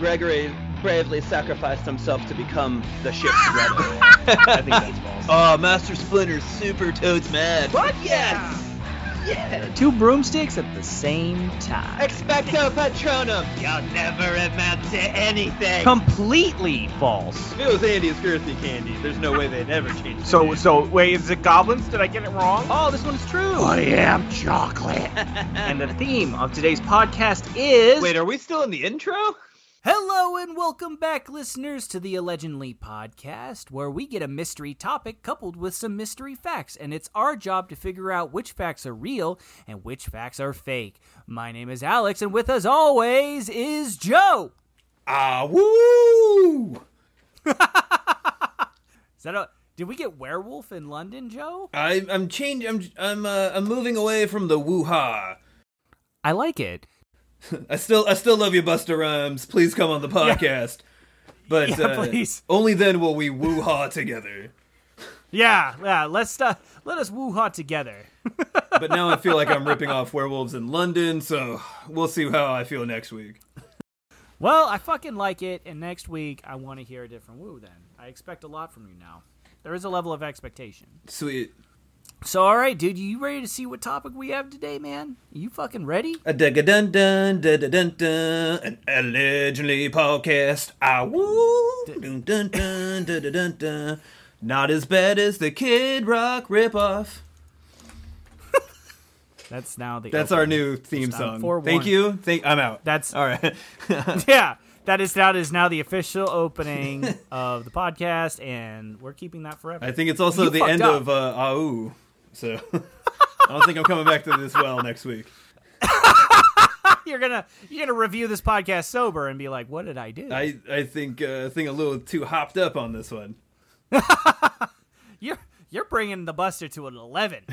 Gregory bravely sacrificed himself to become the ship's rudder. I think that's false. Oh, Master Splinter's super toads mad. What? Yes! Yes! Two broomsticks at the same time. Expecto Patronum! You'll never amount to anything. Completely false. If it was Andy's girthy candy, there's no way they'd ever change. So, the so wait, is it goblins? Did I get it wrong? Oh, this one's true. I am chocolate. And the theme of today's podcast is. Wait, are we still in the intro? Hello and welcome back, listeners, to the Allegedly podcast, where we get a mystery topic coupled with some mystery facts, and it's our job to figure out which facts are real and which facts are fake. My name is Alex, and with us always is Joe. Ah, woo! Is that a? Did we get werewolf in London, Joe? I, I'm changing. I'm I'm uh, I'm moving away from the woo ha. I like it. I still I still love you, Busta Rhymes. Please come on the podcast. But Yeah, uh, only then will we woo ha together. Yeah, yeah. Let's uh, let us woo ha together. But now I feel like I'm ripping off werewolves in London, so we'll see how I feel next week. Well, I fucking like it, and next week I want to hear a different woo. Then I expect a lot from you now. There is a level of expectation. Sweet. So, all right, dude, you ready to see what topic we have today, man? You fucking ready? A dun dun dun dun dun dun. An allegedly podcast. Ah woo. Dun dun dun dun dun dun dun. Not as bad as the Kid Rock ripoff. That's now the. That's our new theme song. forewarned. Thank you. Thank. I'm out. That's all right. yeah. That is that is now the official opening of the podcast, and we're keeping that forever. I think it's also You the end up. of uh, Au. So I don't think I'm coming back to this well next week. you're gonna you're gonna review this podcast sober and be like, "What did I do?" I I think uh, I think a little too hopped up on this one. You're you're bringing the Busta to an eleven,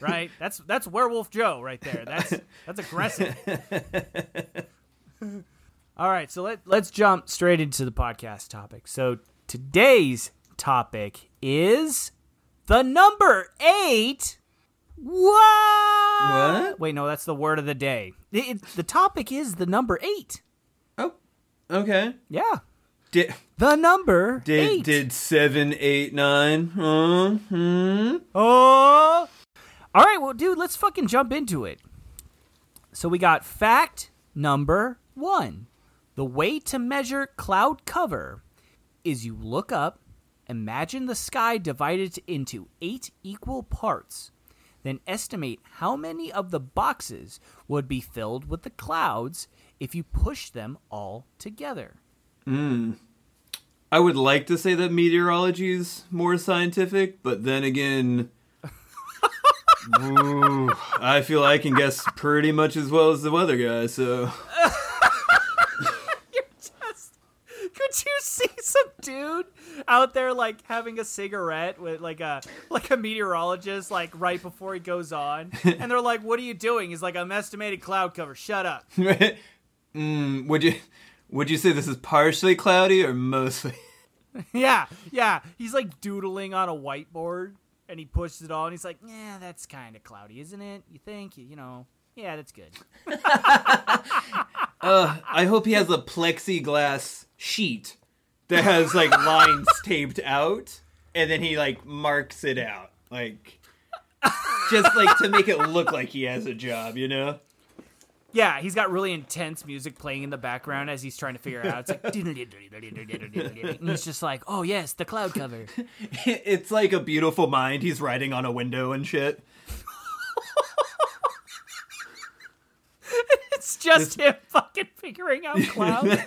right? that's that's Werewolf Joe right there. That's that's aggressive. All right, so let let's jump straight into the podcast topic. So today's topic is the number eight. What? What? Wait, no, that's the word of the day. It- it- the topic is the number eight. Oh, okay. Yeah, Did the number did eight. did seven eight nine? Hmm. Oh. All right, well, dude, let's fucking jump into it. So we got fact number one. The way to measure cloud cover is you look up, imagine the sky divided into eight equal parts, then estimate how many of the boxes would be filled with the clouds if you push them all together. Mm. I would like to say that meteorology is more scientific, but then again, ooh, I feel I can guess pretty much as well as the weather guy. So Could you see some dude out there like having a cigarette with like a like a meteorologist like right before he goes on, and they're like, "What are you doing?" He's like, "I'm estimating cloud cover. Shut up." mm, would you would you say this is partially cloudy or mostly? yeah, yeah. He's like doodling on a whiteboard, and he pushes it on. And he's like, "Yeah, that's kind of cloudy, isn't it? You think? You know? Yeah, that's good." Uh, I hope he has a plexiglass sheet that has like lines taped out, and then he like marks it out, like just like to make it look like he has a job, you know? Yeah, he's got really intense music playing in the background as he's trying to figure it out. It's like, and he's just like, "Oh yes, the cloud cover." It's like a beautiful mind. He's writing on a window and shit. It's just him fucking figuring out clouds.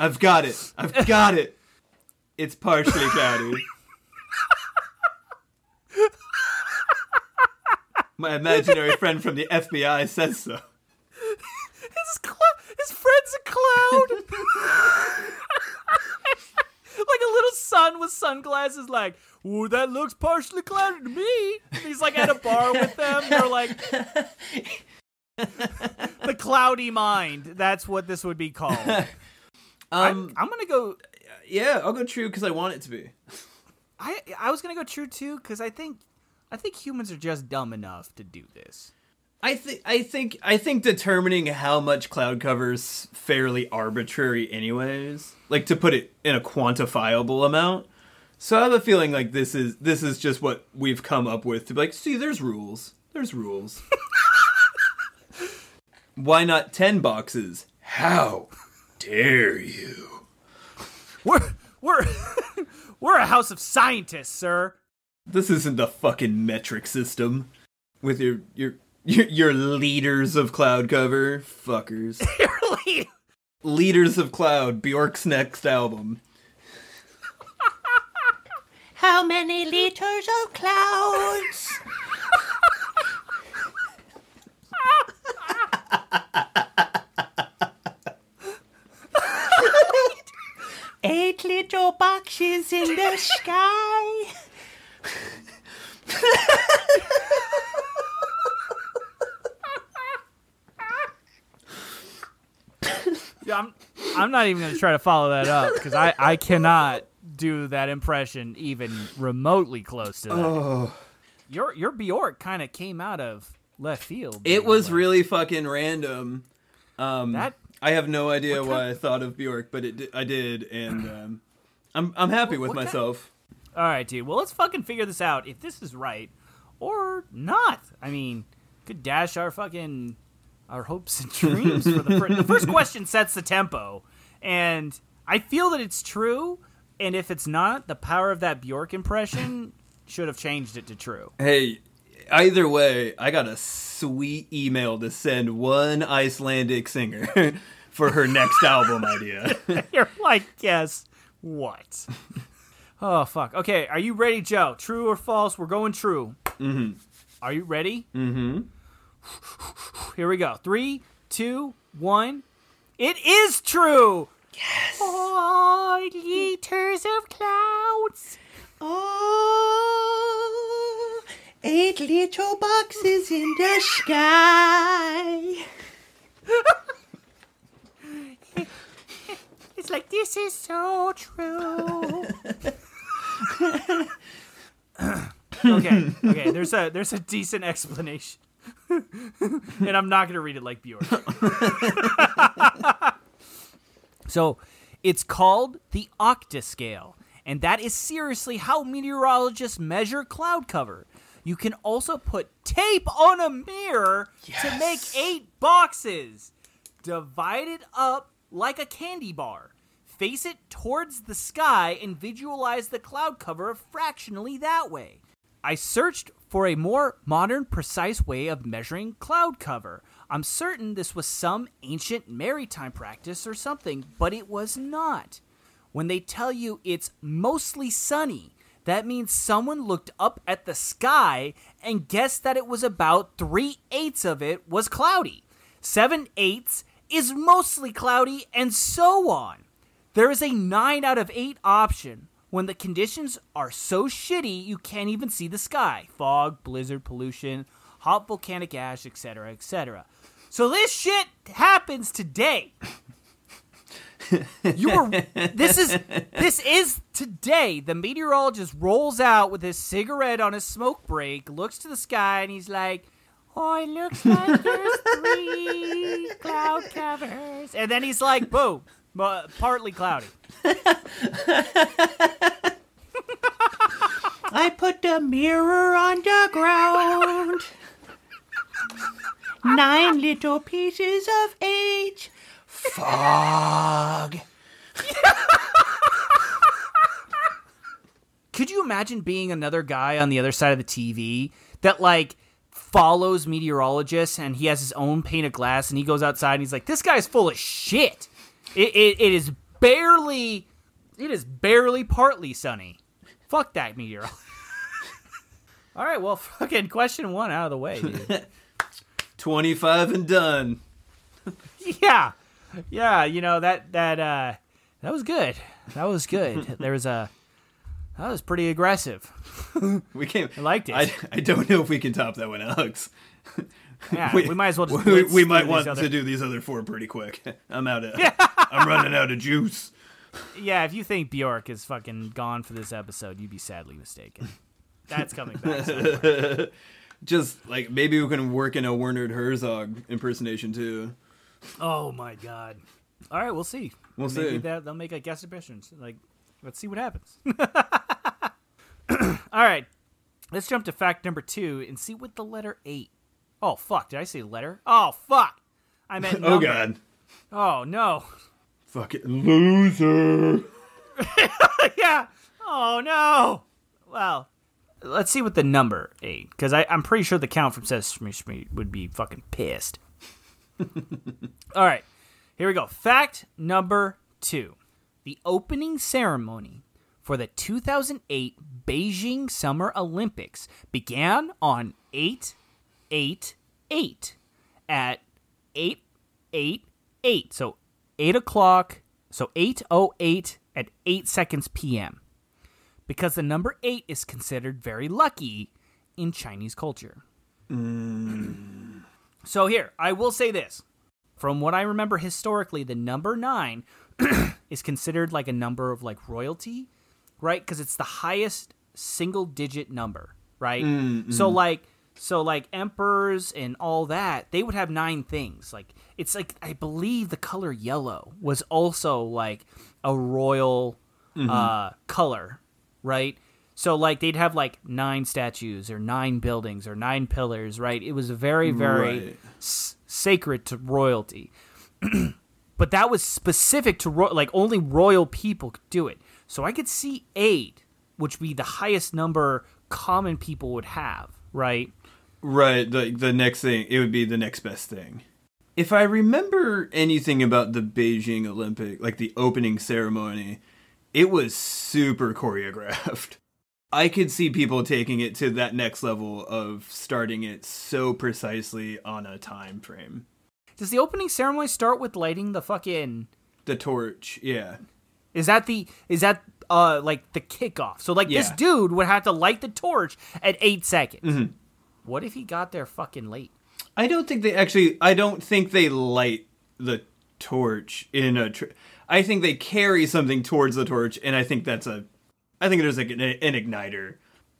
I've got it. I've got it. It's partially cloudy. My imaginary friend from the FBI says so. His, cl- his friend's a cloud. like a little son with sunglasses, like, ooh, that looks partially cloudy to me. And he's like at a bar with them. They're like, the cloudy mind. That's what this would be called. Um, I'm gonna go. yeah, I'll go true because I want it to be. I I was gonna go true too because I think I think humans are just dumb enough to do this. I think I think I think determining how much cloud cover is fairly arbitrary, anyways. Like to put it in a quantifiable amount. So I have a feeling like this is this is just what we've come up with to be like. See, there's rules. There's rules. Why not ten boxes? How dare you? We're we're we're a house of scientists, sir. This isn't the fucking metric system with your your your, your leaders of cloud cover, fuckers. Really? leaders of cloud, Bjork's next album. How many liters of clouds? little boxes in the sky. Yeah, I'm I'm not even gonna try to follow that up because I I cannot do that impression even remotely close to that. Oh, Your your Bjork kind of came out of left field. it was Like, really fucking random. Um, That- I have no idea why kind- I thought of Bjork, but it di- I did, and um, I'm I'm happy with what kind- myself. All right, dude. Well, let's fucking figure this out. If this is right or not. I mean, could dash our fucking our hopes and dreams for the first. the first question sets the tempo, and I feel that it's true. And if it's not, the power of that Bjork impression should have changed it to true. Hey, either way, I got a sweet email to send one Icelandic singer for her next album idea. You're like, guess what? oh fuck. Okay, are you ready, Joe? True or false? We're going true. Mm-hmm. Are you ready? mm-hmm. Here we go. Three, two, one. It is true. Yes. Four liters of clouds. Oh, eight little boxes in the sky. It's like this is so true. okay, okay. There's a there's a decent explanation, and I'm not gonna read it like Bjork. so, it's called the okta scale, and that is seriously how meteorologists measure cloud cover. You can also put tape on a mirror to make eight boxes. Divide it up like a candy bar. Face it towards the sky and visualize the cloud cover fractionally that way. I searched for a more modern, precise way of measuring cloud cover. I'm certain this was some ancient maritime practice or something, but it was not. When they tell you it's mostly sunny, that means someone looked up at the sky and guessed that it was about three eighths of it was cloudy. Seven eighths is mostly cloudy, and so on. There is a 9 out of 8 option when the conditions are so shitty you can't even see the sky fog, blizzard, pollution, hot volcanic ash, etc., etc. So this shit happens today. You were this is this is today. The meteorologist rolls out with his cigarette on his smoke break, looks to the sky, and he's like, "Oh, it looks like there's three cloud covers," and then he's like, "Boom, mu- partly cloudy." I put the mirror on the ground. Nine little pieces of eight. Fog. Could you imagine being another guy on the other side of the TV that like follows meteorologists and he has his own pane of glass and he goes outside and he's like, "This guy's full of shit." It, it, it is barely, it is barely partly sunny. Fuck that meteorologist. All right, well, fucking question one out of the way, dude. 25 and done. yeah, yeah. You know that that uh that was good. That was good. There was a that was pretty aggressive. We came. I liked it. I, I don't know if we can top that one, Alex. Yeah, we, might as well just we, we might want other- to do these other four pretty quick. I'm out of. I'm running out of juice. Yeah, if you think Bjork is fucking gone for this episode, you'd be sadly mistaken. That's coming back. Just like maybe we can work in a Werner Herzog impersonation too. Oh my god. All right, we'll see. We'll Maybe see. that they'll make a guest appearance. Like, let's see what happens. All right, let's jump to fact number two and see what the letter eight. Oh fuck! Did I say letter? Oh fuck! I meant Oh god. Oh no! Fucking loser. yeah. Oh no. Well, let's see what the number eight, because I'm pretty sure the count from Sesame Street would be fucking pissed. All right, here we go. Fact number two: the opening ceremony for the 2008 Beijing Summer Olympics began on 8 8 8 at 8 8 8. So 8 o'clock. So 808 at 8 seconds p.m. Because the number 8 is considered very lucky in Chinese culture. Mm. So here, I will say this. From what I remember historically, the number 9 is considered like a number of like royalty, right? Because it's the highest single digit number, right? Mm, so mm. like so like emperors and all that, they would have nine things. Like it's like I believe the color yellow was also like a royal uh color, right? So like they'd have like nine statues or nine buildings or nine pillars, right? It was very very Right. s- sacred to royalty. but that was specific to ro- like only royal people could do it. So I could see eight, which would be the highest number common people would have, right? Right, the the next thing it would be the next best thing. If I remember anything about the Beijing Olympic, like the opening ceremony, it was super choreographed. I could see people taking it to that next level of starting it so precisely on a time frame. Does the opening ceremony start with lighting the fucking? The torch, yeah. Is that the? Is that uh like the kickoff? So like this dude would have to light the torch at eight seconds. What if he got there fucking late? I don't think they actually. I don't think they light the torch in a. Tr- I think they carry something towards the torch, and I think that's a. I think there's like an, an igniter,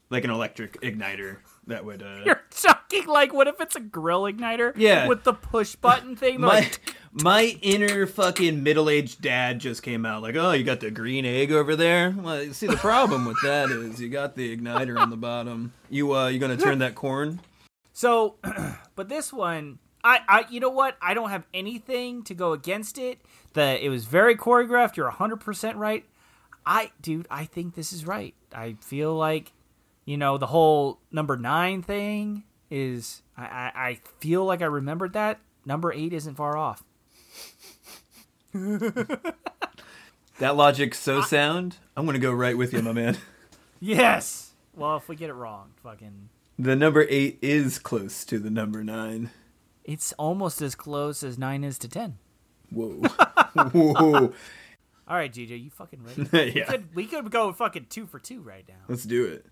like an electric igniter that would. Uh, You're talking like what if it's a grill igniter? Yeah. With the push button thing. my like, my inner fucking middle aged dad just came out like, oh, you got the green egg over there. Well, see the problem with that is you got the igniter on the bottom. You uh, you gonna turn that corn? So, but this one, I, I, you know what? I don't have anything to go against it. The it was very choreographed. You're 100 percent right. I, dude, I think this is right. I feel like, you know, the whole number nine thing is. I, I, I feel like I remembered that. Number eight isn't far off. That logic's so sound. I'm gonna go right with you, my man. Yes. Well, if we get it wrong, fucking, The number eight is close to the number nine. it's almost as close as nine is to ten. Whoa. Whoa. All right, GJ, you fucking ready? We yeah. could, we could go fucking two for two right now. Let's do it.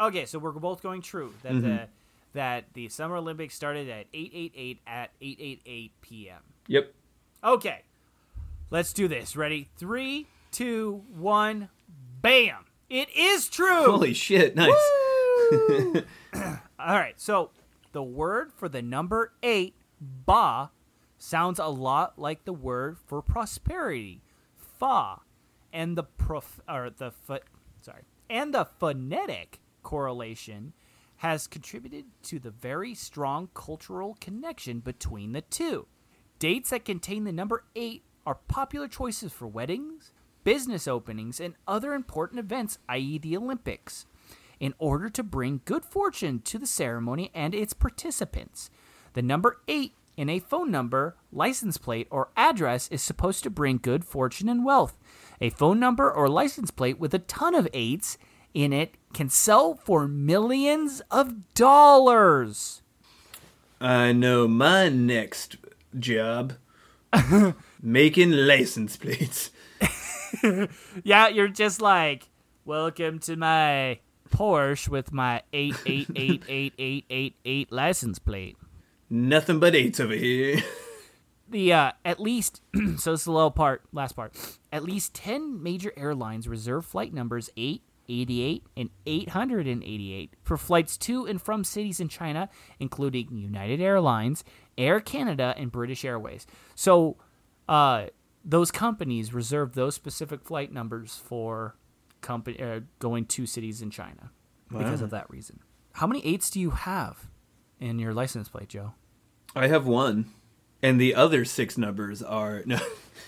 Okay, so we're both going true that Mm-hmm. the that the Summer Olympics started at 888 at 888 p.m. Yep. Okay. Let's do this. Ready? Three, two, one, bam! It is true. Holy shit, nice. All right. So the word for the number eight, ba, sounds a lot like the word for prosperity, fa, and the prof or the pho- sorry, and the phonetic correlation has contributed to the very strong cultural connection between the two. Dates that contain the number 8 are popular choices for weddings, business openings, and other important events, i.e., the Olympics, in order to bring good fortune to the ceremony and its participants. The number 8 in a phone number, license plate, or address is supposed to bring good fortune and wealth. A phone number or license plate with a ton of 8s in it can sell for millions of dollars. I know my next job. Making license plates. Yeah, you're just like, welcome to my Porsche with my eight eight eight eight eight eight eight license plate. Nothing but eights over here. The uh, at least so this is the little part, last part. At least ten major airlines reserve flight numbers eight, 88, and 888 for flights to and from cities in China, including United Airlines, Air Canada, and British Airways. So, uh, those companies reserve those specific flight numbers for company uh, going to cities in China because of that reason. How many eights do you have in your license plate, Joe? I have one, and the other six numbers are no.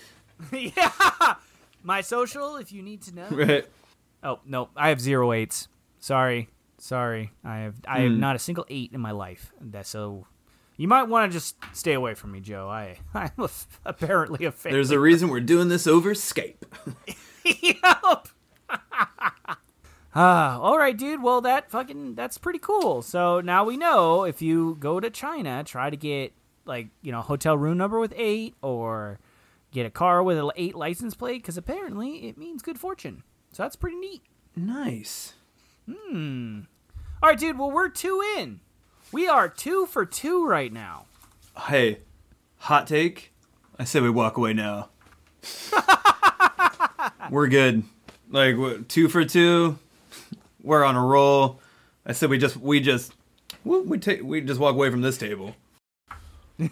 yeah, my social. If you need to know. right. Oh no, I have zero eights. Sorry, sorry. I have I have not a single eight in my life. That's so. You might want to just stay away from me, Joe. I I'm a, apparently a fan. There's a reason we're doing this over Skype. Yep. Ah, all right, dude. Well, that fucking that's pretty cool. So now we know if you go to China, try to get like you know hotel room number with eight, or get a car with an eight license plate, because apparently it means good fortune. So that's pretty neat. nice. Hmm. All right, dude. Well, we're two in. We are two for two right now. Hey, hot take. I say we walk away now. we're good. Like two for two. We're on a roll. I said we just we just we we take we just walk away from this table. All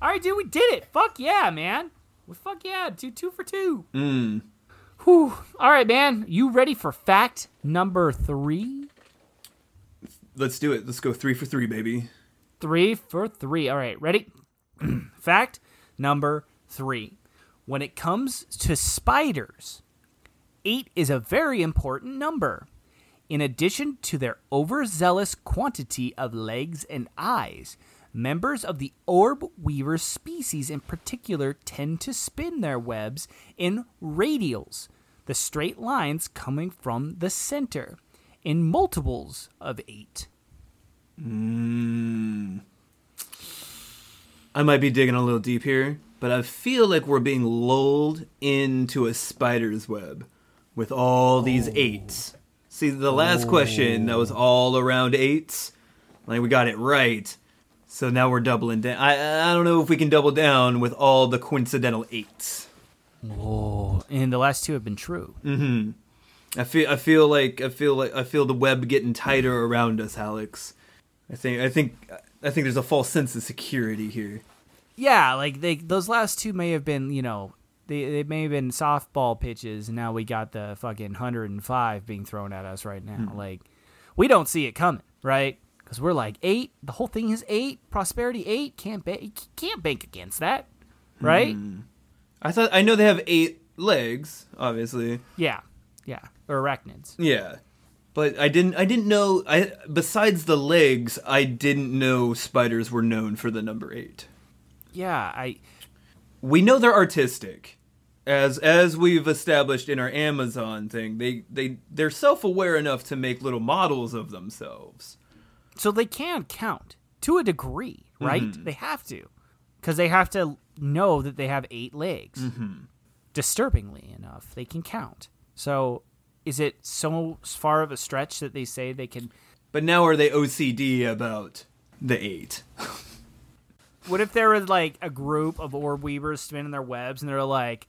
right, dude. We did it. Fuck yeah, man. Well, fuck yeah, two two for two. Mm. Whew. All right, man. You ready for fact number three? Let's do it. Let's go three for three, baby. Three for three. All right, ready? Fact number three. When it comes to spiders, eight is a very important number. In addition to their overzealous quantity of legs and eyes, members of the orb weaver species in particular tend to spin their webs in radials, the straight lines coming from the center, in multiples of eight. Mm. I might be digging a little deep here, but I feel like we're being lulled into a spider's web with all these eights. See, the last question that was all around eights, like we got it right. So now we're doubling down. I I don't know if we can double down with all the coincidental eights. Oh, and the last two have been true. I feel I feel like I feel like I feel the web getting tighter around us, Alex. I think I think I think there's a false sense of security here. Yeah, like they those last two may have been, you know, they they may have been softball pitches, and now we got the fucking hundred and five being thrown at us right now. Hmm. Like we don't see it coming, right? Because we're like eight. The whole thing is eight. Prosperity eight. Can't bank. Can't bank against that, right? Hmm. I thought I know they have eight legs, obviously. Yeah, yeah. Or arachnids. Yeah. But I didn't I didn't know I besides the legs, I didn't know spiders were known for the number 8. Yeah, I. We know they're artistic. As as we've established in our Amazon thing, they they they're self-aware enough to make little models of themselves. So they can count to a degree, right? Mm-hmm. They have to, because they have to know that they have eight legs. Mm-hmm. Disturbingly enough, they can count. So, is it so far of a stretch that they say they can? But now are they OCD about the 8? What if there was like a group of orb weavers spinning their webs, and they're like,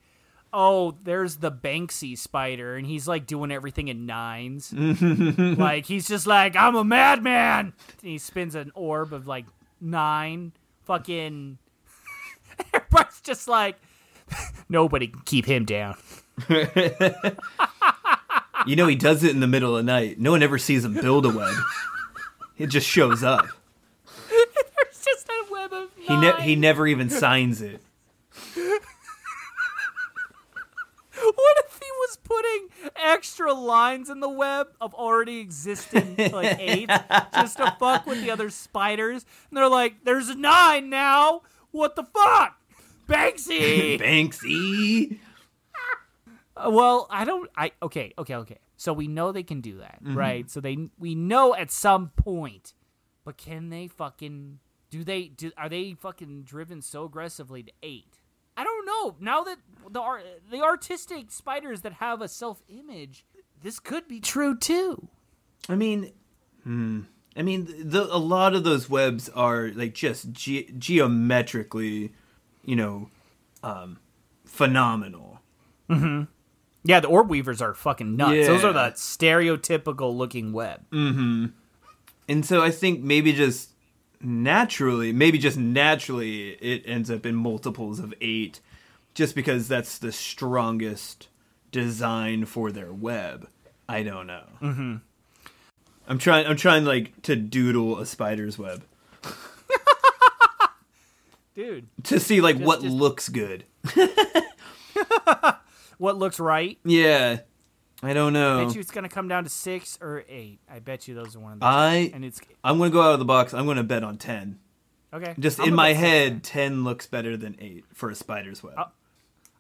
"Oh, there's the Banksy spider, and he's like doing everything in nines. like he's just like, I'm a madman." And he spins an orb of like nine. Fucking. Everybody's just like, nobody can keep him down. You know he does it in the middle of the night. No one ever sees him build a web. It just shows up. There's just a web of He ne- he never even signs it. What if he was putting extra lines in the web of already existing like eight just to fuck with the other spiders? And they're like, "There's nine now. What the fuck, Banksy?" Banksy. Uh, well, I don't. I okay, okay, okay. So we know they can do that, right? So they we know at some point, but can they fucking do they do? Are they fucking driven so aggressively to eight? I don't know. Now that the ar- the artistic spiders that have a self image, this could be true too. I mean, hmm. I mean, the, a lot of those webs are like just ge- geometrically, you know, um, phenomenal. Yeah, the orb weavers are fucking nuts. Those are the stereotypical looking web. Mm-hmm. And so I think maybe just naturally, maybe just naturally, it ends up in multiples of eight, just because that's the strongest design for their web. I don't know. Mm-hmm. I'm trying. I'm trying like to doodle a spider's web Dude, to see like what just- looks good. what looks right? Yeah, I don't I know. bet you it's gonna come down to six or eight. I bet you those are one of the. I and it's I'm gonna go out of the box. I'm gonna bet on ten. okay. Just I'm in my six head, ten looks better than eight for a spider's web.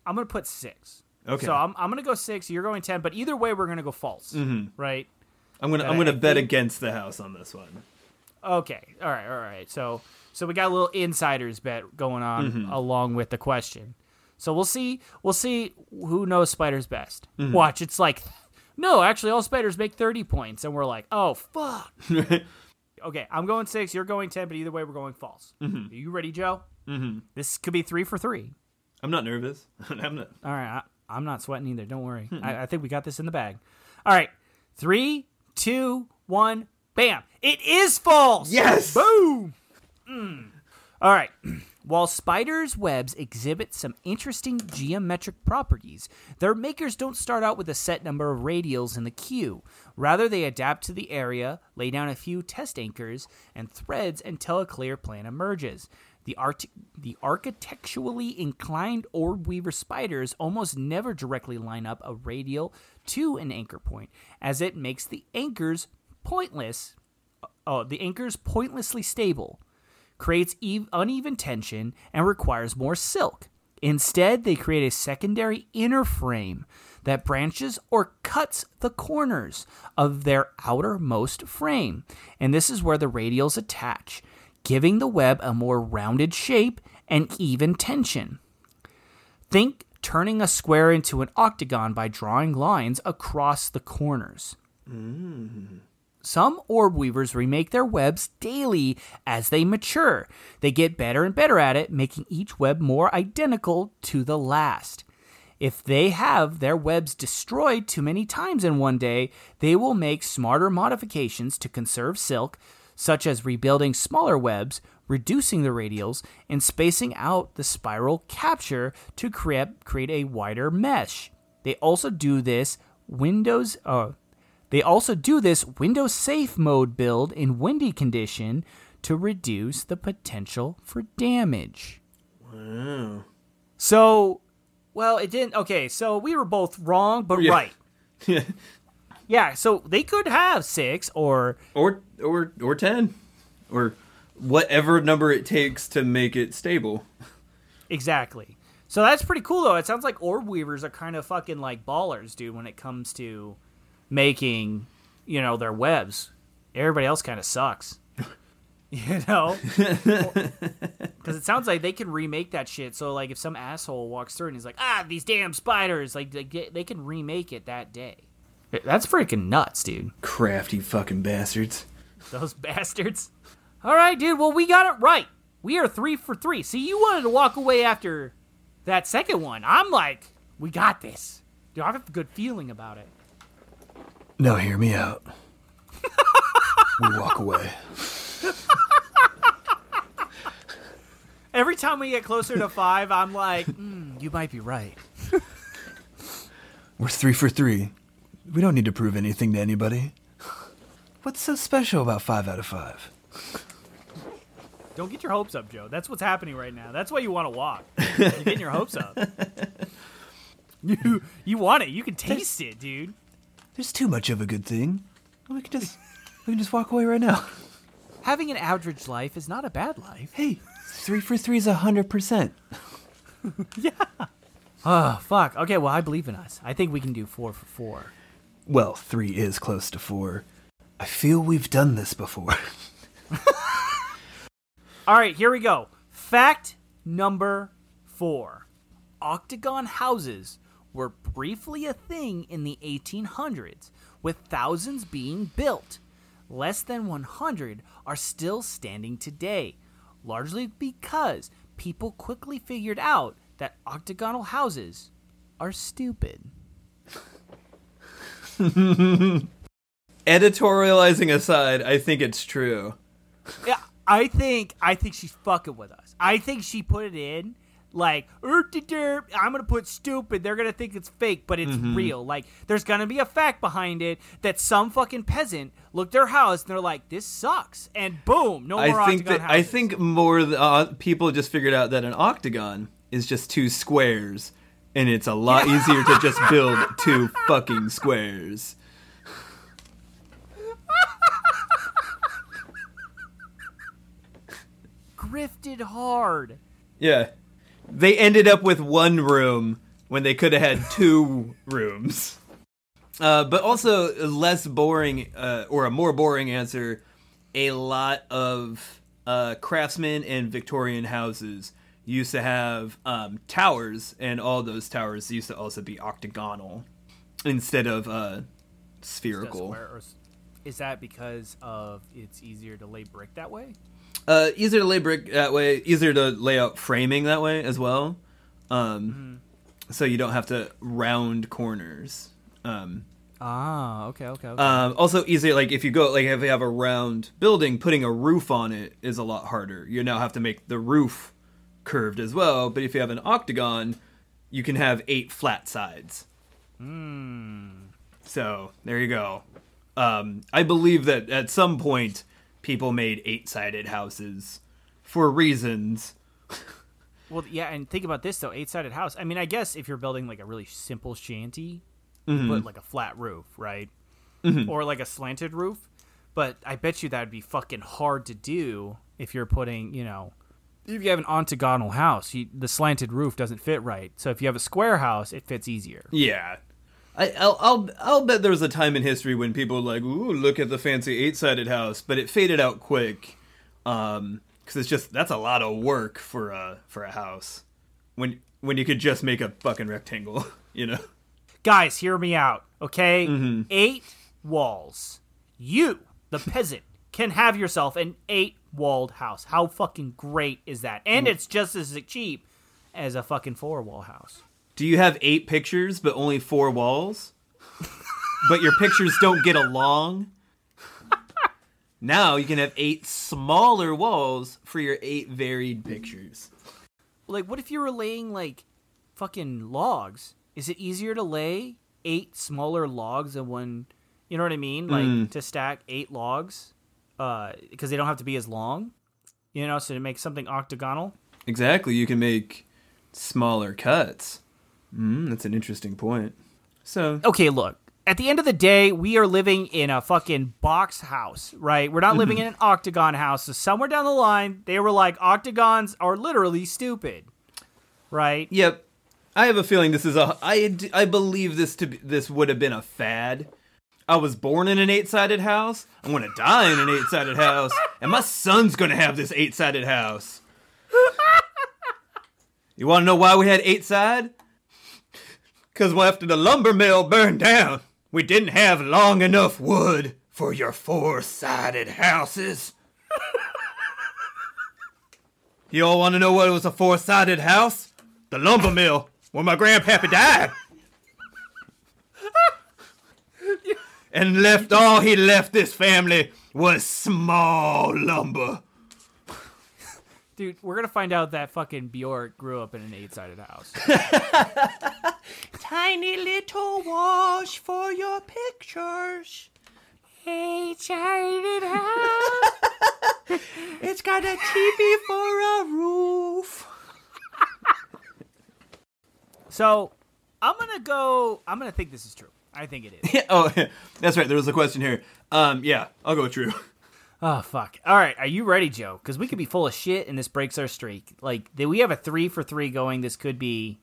I'm gonna put six. Okay. So I'm, I'm gonna go six. You're going ten. But either way, we're gonna go false. Mm-hmm. Right. I'm gonna but I'm gonna bet think- against the house on this one. Okay. All right. All right. So so we got a little insiders bet going on Mm-hmm. along with the question. So we'll see. We'll see who knows spiders best. Mm-hmm. Watch. It's like, no, actually, all spiders make thirty points, and we're like, oh fuck. okay, I'm going six. You're going ten. But either way, we're going false. Mm-hmm. Are you ready, Joe? Mm-hmm. This could be three for three. I'm not nervous. I'm not. All right, I, I'm not sweating either. Don't worry. Hmm. I, I think we got this in the bag. All right, three, two, one, bam! It is false. Yes! Boom. Mm. All right. While spiders' webs exhibit some interesting geometric properties, their makers don't start out with a set number of radials in the queue. Rather, they adapt to the area, lay down a few test anchors and threads until a clear plan emerges. The, art- the architecturally inclined orb weaver spiders almost never directly line up a radial to an anchor point, as it makes the anchors pointless. Oh, the anchors pointlessly stable creates ev- uneven tension and requires more silk. Instead, they create a secondary inner frame that branches or cuts the corners of their outermost frame, and this is where the radials attach, giving the web a more rounded shape and even tension. Think turning a square into an octagon by drawing lines across the corners. Mm. Some orb weavers remake their webs daily as they mature. They get better and better at it, making each web more identical to the last. If they have their webs destroyed too many times in one day, they will make smarter modifications to conserve silk, such as rebuilding smaller webs, reducing the radials, and spacing out the spiral capture to create, create a wider mesh. They also do this Windows uh, they also do this Windows safe mode build in windy condition to reduce the potential for damage. Wow. So, well, it didn't. Okay, so we were both wrong, but Yeah. right. Yeah, so they could have six or or or or ten, or whatever number it takes to make it stable. exactly. So that's pretty cool, though. It sounds like orb weavers are kind of fucking like ballers, dude, when it comes to making, you know, their webs. Everybody else kind of sucks. You know? Because it sounds like they can remake that shit. So, like, if some asshole walks through and he's like, ah, these damn spiders, like, they, get- they can remake it that day. That's freaking nuts, dude. Crafty fucking bastards. Those bastards. All right, dude. Well, we got it right. We are three for three. See, you wanted to walk away after that second one. I'm like, we got this. Dude, I have a good feeling about it. Now hear me out. we walk away. Every time we get closer to five, I'm like, mm, you might be right. We're three for three. We don't need to prove anything to anybody. What's so special about five out of five? Don't get your hopes up, Joe. That's what's happening right now. That's why you want to walk. You're getting your hopes up. You you want it. You can taste it, dude. There's too much of a good thing. We can just we can just walk away right now. Having an average life is not a bad life. Hey, three for three is a hundred percent. Yeah. Oh, fuck. Okay, well, I believe in us. I think we can do four for four. Well, three is close to four. I feel we've done this before. All right, here we go. Fact number four Octagon houses were briefly a thing in the 1800s, with thousands being built. Less than 100 are still standing today, largely because people quickly figured out that octagonal houses are stupid. Editorializing aside, I think it's true. Yeah, I think I think she's fucking with us. I think she put it in like "Er-de-der, I'm gonna put stupid. They're gonna think it's fake, but it's Mm-hmm. real. Like there's gonna be a fact behind it that some fucking peasant looked their house and they're like, this sucks, and boom, no more I think octagon that I think more uh, people just figured out that an octagon is just two squares, and it's a lot easier to just build two fucking squares. grifted hard. Yeah, they ended up with one room when they could have had two rooms. Uh, but also less boring, uh, or a more boring answer. A lot of uh, craftsmen and Victorian houses used to have um, towers, and all those towers used to also be octagonal instead of uh, spherical. square or Is that because of it's easier to lay brick that way? Uh, easier to lay brick that way, easier to lay out framing that way as well. Um, So you don't have to round corners. Um, Ah, okay, okay, okay. Um, also easier, like if you go, like if you have a round building, putting a roof on it is a lot harder. You now have to make the roof curved as well. But if you have an octagon, you can have eight flat sides. So there you go. Um, I believe that at some point people made eight-sided houses for reasons. Well, yeah, and think about this though: eight-sided house. I mean, I guess if you're building like a really simple shanty, Mm-hmm. put like a flat roof, right, or like a slanted roof. But I bet you that'd be fucking hard to do if you're putting, you know, if you have an octagonal house, you, the slanted roof doesn't fit right. So if you have a square house, it fits easier. Yeah. I, I'll, I'll I'll bet there was a time in history when people were like, "Ooh, look at the fancy eight-sided house," but it faded out quick, um, because it's just that's a lot of work for a for a house, when when you could just make a fucking rectangle, you know. Guys, hear me out, okay? Mm-hmm. Eight walls. You, the peasant, can have yourself an eight-walled house. How fucking great is that? Mm. And it's just as cheap as a fucking four-wall house. Do you have eight pictures but only four walls? but your pictures don't get along. now you can have eight smaller walls for your eight varied pictures. Like, what if you were laying like fucking logs? Is it easier to lay eight smaller logs than one? You know what I mean? Like Mm. to stack eight logs, uh, because they don't have to be as long. You know, so to make something octagonal. Exactly, you can make smaller cuts. Mm, that's an interesting point. So, Okay, look. At the end of the day, we are living in a fucking box house, right? We're not living in an octagon house. So somewhere down the line, they were like, octagons are literally stupid, right? yep, I have a feeling this is a. I I believe this to be, this would have been a fad. I was born in an eight-sided house. I'm gonna die in an eight-sided house, and my son's gonna have this eight-sided house. You want to know why we had eight-side? Because after the lumber mill burned down, we didn't have long enough wood for your four-sided houses. You all want to know what was a four-sided house? The lumber mill, where my grandpappy died. and left all he left this family was small lumber. Dude, we're gonna find out that fucking Bjork grew up in an eight-sided house. Tiny little wash for your pictures. eight-sided house. It's got a teepee for a roof. So, I'm gonna go. I'm gonna think this is true. I think it is. oh, that's right. There was a question here. Um, yeah, I'll go true. Oh fuck! All right, are you ready, Joe? Because we could be full of shit, and this breaks our streak. Like, th- we have a three for three going. This could be.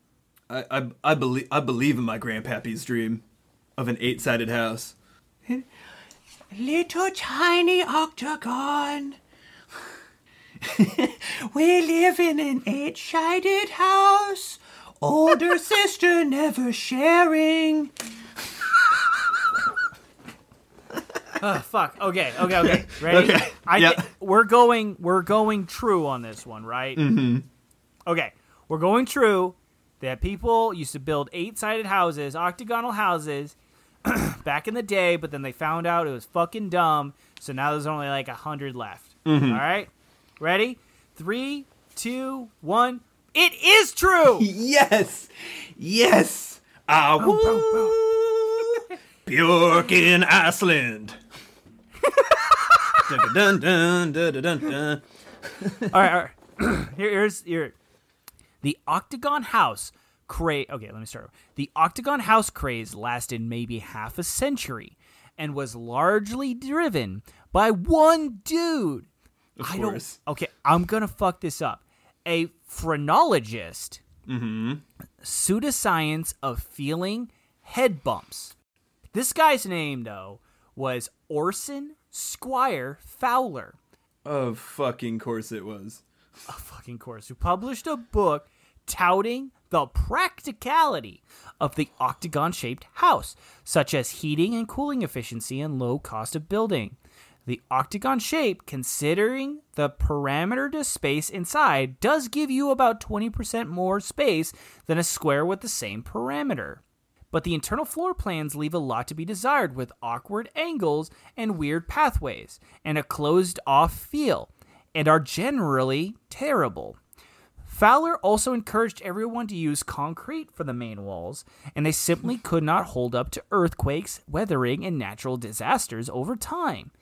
I, I, I believe I believe in my grandpappy's dream of an eight-sided house. Little tiny octagon. we live in an eight-sided house. Older sister never sharing. Oh fuck! Okay, okay, okay. Ready? Okay, I yeah. thi- we're going. We're going true on this one, right? Mm-hmm. Okay, we're going true. That people used to build eight-sided houses, octagonal houses, back in the day, but then they found out it was fucking dumb. So now there's only like a hundred left. All right, ready? Three, two, one. It is true. Yes, yes. Ah. Bjork in Iceland. Dun, dun, dun, dun, dun, all right, all right. Here, here's here. The Octagon House craze. Okay, let me start. The Octagon House craze lasted maybe half a century, and was largely driven by one dude. Of I course. don't. Okay, I'm gonna fuck this up. A phrenologist. Mm-hmm. Pseudoscience of feeling head bumps. This guy's name though was Orson Squire Fowler. Of fucking course it was. a fucking course, who published a book touting the practicality of the octagon shaped house, such as heating and cooling efficiency and low cost of building. The octagon shape, considering the parameter to space inside, does give you about 20% more space than a square with the same parameter. But the internal floor plans leave a lot to be desired with awkward angles and weird pathways, and a closed off feel, and are generally terrible. Fowler also encouraged everyone to use concrete for the main walls, and they simply could not hold up to earthquakes, weathering, and natural disasters over time.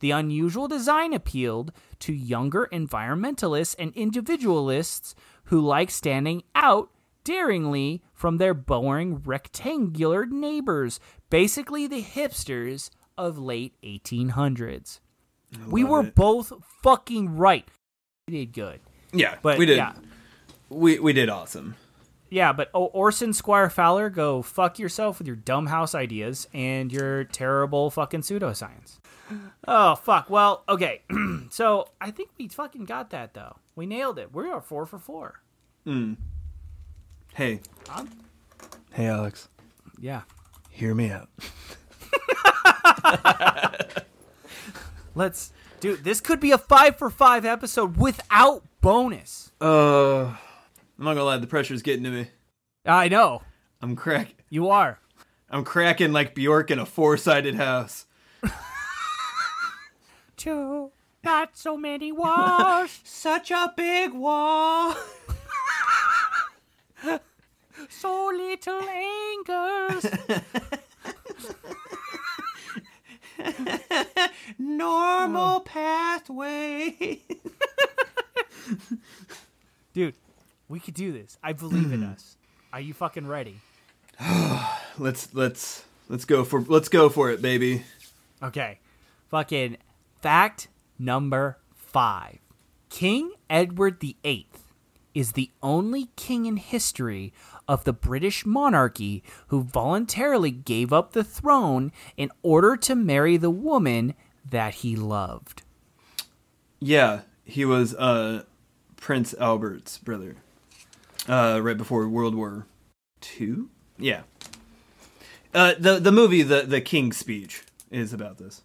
The unusual design appealed to younger environmentalists and individualists who like standing out daringly from their boring rectangular neighbors, basically the hipsters of late 1800s. We were it. both fucking right. We did good. Yeah, But we did. yeah. We we did awesome. Yeah, but Orson Squire Fowler, go fuck yourself with your dumb house ideas and your terrible fucking pseudoscience. Oh fuck. Well, okay. so I think we fucking got that though. We nailed it. We are four for four. Hmm. Hey. Hey, Alex. Yeah. Hear me out. Let's dude. This could be a five for five episode without bonus. Uh, I'm not gonna lie. The pressure's getting to me. I know I'm crack. you are. I'm cracking like Bjork in a four-sided house. Two, not so many walls. Such a big wall. So little angers. Normal pathway. Dude, we could do this. I believe in us. Are you fucking ready? let's let's let's go for let's go for it, baby. Okay. Fucking fact number five King Edward VIII is the only king in history of the British monarchy who voluntarily gave up the throne in order to marry the woman that he loved. Yeah, he was uh Prince Albert's brother. Uh, right before World War Two. Yeah. Uh, the the movie the the King's Speech is about this.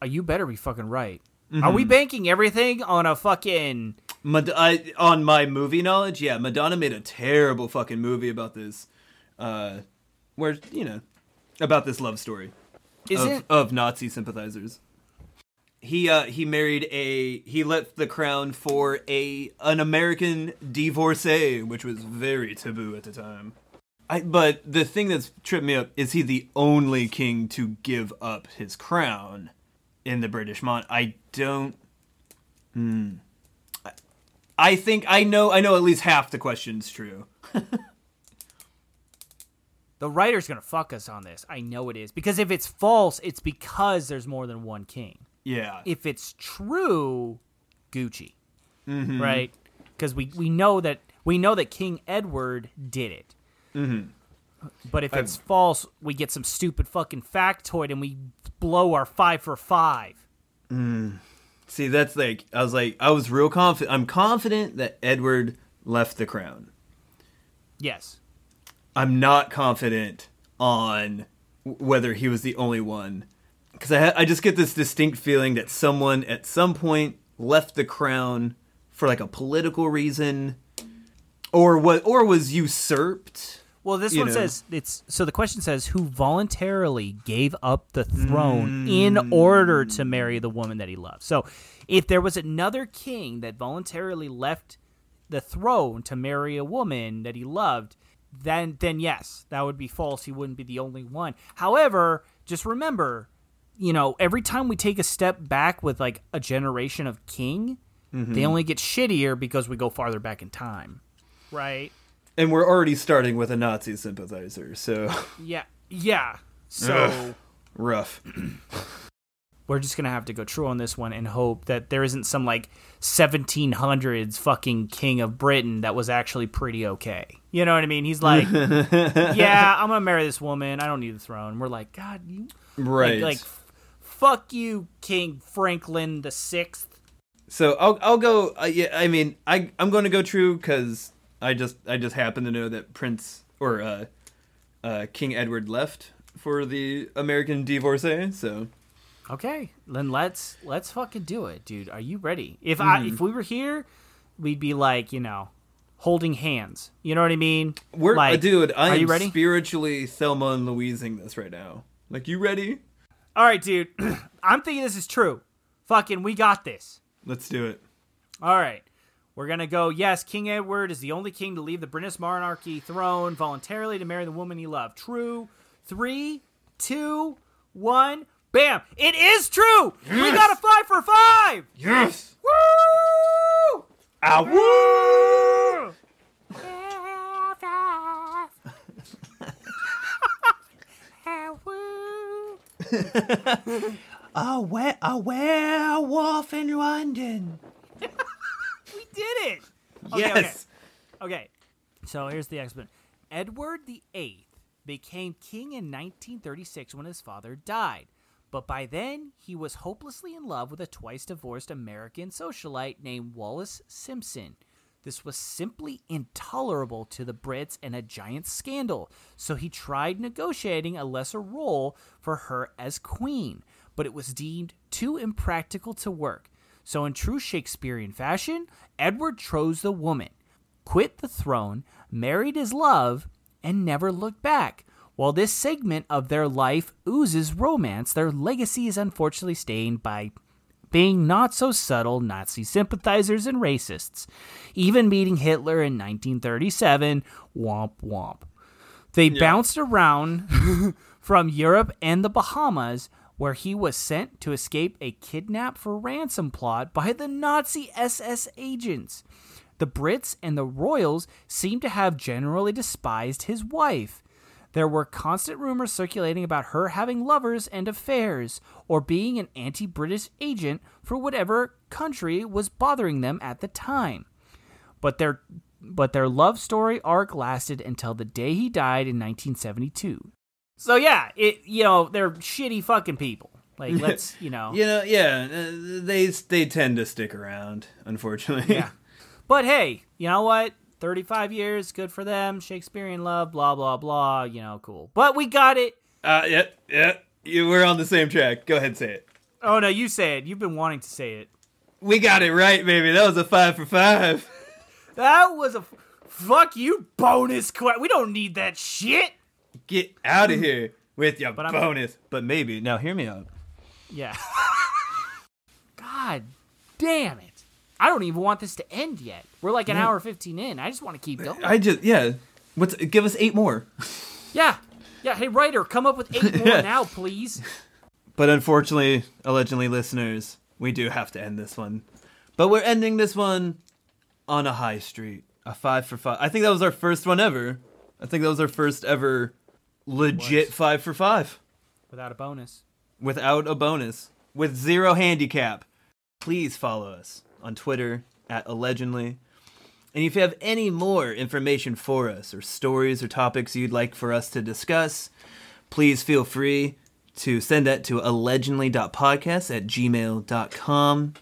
Oh, you better be fucking right. Are we banking everything on a fucking. Mad- I, on my movie knowledge, yeah, Madonna made a terrible fucking movie about this, uh, where you know, about this love story Is of, it. of Nazi sympathizers. He uh he married a he left the crown for a an American divorcee, which was very taboo at the time. I but the thing that's tripped me up is he the only king to give up his crown in the British mon. I don't. Hmm. I- think I know. I know at least half the question's true. The writer's gonna fuck us on this. I know it is. Because if it's false, it's because there's more than one king. Yeah. If it's true, Gucci. Mm-hmm. Right? Because we, we know that we know that King Edward did it. Mm-hmm. But if it's false, we get some stupid fucking factoid and we blow our five for five. See, that's like I was like I was real confident. I'm confident that Edward left the crown. Yes. I'm not confident on whether he was the only one because I ha- I just get this distinct feeling that someone at some point left the crown for like a political reason, or what, or was usurped. Well, this you one know. says it's so the question says who voluntarily gave up the throne in mm. order to marry the woman that he loved. So, if there was another king that voluntarily left the throne to marry a woman that he loved, then then yes, that would be false. He wouldn't be the only one. However, just remember, you know, every time we take a step back with like a generation of king, they mm-hmm. only get shittier because we go farther back in time. Right? And we're already starting with a Nazi sympathizer, so Yeah. Yeah. So Ugh. rough. we're just gonna have to go true on this one and hope that there isn't some like 1700s fucking king of Britain that was actually pretty okay. You know what I mean? He's like, yeah, I'm gonna marry this woman. I don't need the throne. We're like, God, you Right. like, like fuck you, King Franklin the Sixth. So I'll I'll go. Uh, yeah, I mean I I'm going to go true because I just I just happen to know that Prince or uh, uh, King Edward left for the American divorcee. So Okay, then let's let's fucking do it, dude. Are you ready? If I if we were here, we'd be like, you know, holding hands. You know what I mean? we're uh, like, dude. I are am you ready? spiritually Thelma and Louising this right now. Like you ready? All right, dude. I'm thinking this is true. Fucking, we got this. Let's do it. All right. We're going to go, yes, King Edward is the only king to leave the British monarchy throne voluntarily to marry the woman he loved. True. Three, two, one. Bam. It is true. We got a five for five. Yes. Woo! Ah, woo! A, we- a werewolf in London. Did it. Okay, yes. Okay. okay. So here's the explanation. Edward the Eighth became king in 1936 when his father died. But by then, he was hopelessly in love with a twice divorced American socialite named Wallis Simpson. This was simply intolerable to the Brits and a giant scandal, so he tried negotiating a lesser role for her as queen, but it was deemed too impractical to work. So, in true Shakespearean fashion, Edward chose the woman, quit the throne, married his love, and never looked back. While this segment of their life oozes romance, their legacy is unfortunately stained by being not so subtle Nazi sympathizers and racists, even meeting Hitler in 1937. Womp womp. They bounced around from Europe and the Bahamas, where he was sent to escape a kidnap for ransom plot by the Nazi SS agents. The Brits and the royals seem to have generally despised his wife. There were constant rumors circulating about her having lovers and affairs, or being an anti British agent for whatever country was bothering them at the time. But their but their love story arc lasted until the day he died in 1972. So yeah, it you know they're shitty fucking people. Like let's you know You know, yeah, uh, they they tend to stick around, unfortunately. yeah. But hey, you know what? 35 years, good for them. Shakespearean love, blah blah blah. You know, cool. But we got it. Uh, yeah, yeah. You, we're on the same track. Go ahead, say it. Oh no, you say it. You've been wanting to say it. We got it right, baby. That was a five for five. That was a f- fuck you bonus question. We don't need that shit. Get out of mm. here with your But I'm- bonus. But maybe. Now, hear me out. Yeah. God damn it. I don't even want this to end yet. We're like an hour 15 in. I just want to keep going. I just, yeah. What's? Give us eight more. Yeah. Yeah. Hey, writer, come up with eight more now, please. But unfortunately, allegedly, listeners, we do have to end this one. But we're ending this one on a high street. A five for five. I think that was our first one ever. I think that was our first ever legit five for five Without a bonus. without a bonus, with zero handicap. Please follow us on Twitter at allegedly. And if you have any more information for us, or stories or topics you'd like for us to discuss, please feel free to send that to allegedly.podcast at gmail.com.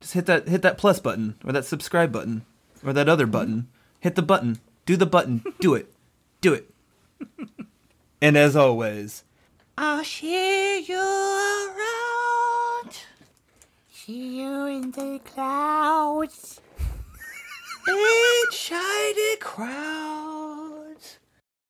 Just hit that hit that plus button or that subscribe button or that other button. Hit the button. Do the button. Do it. Do it. and as always, I'll share you around. See you in the clouds. in shiny.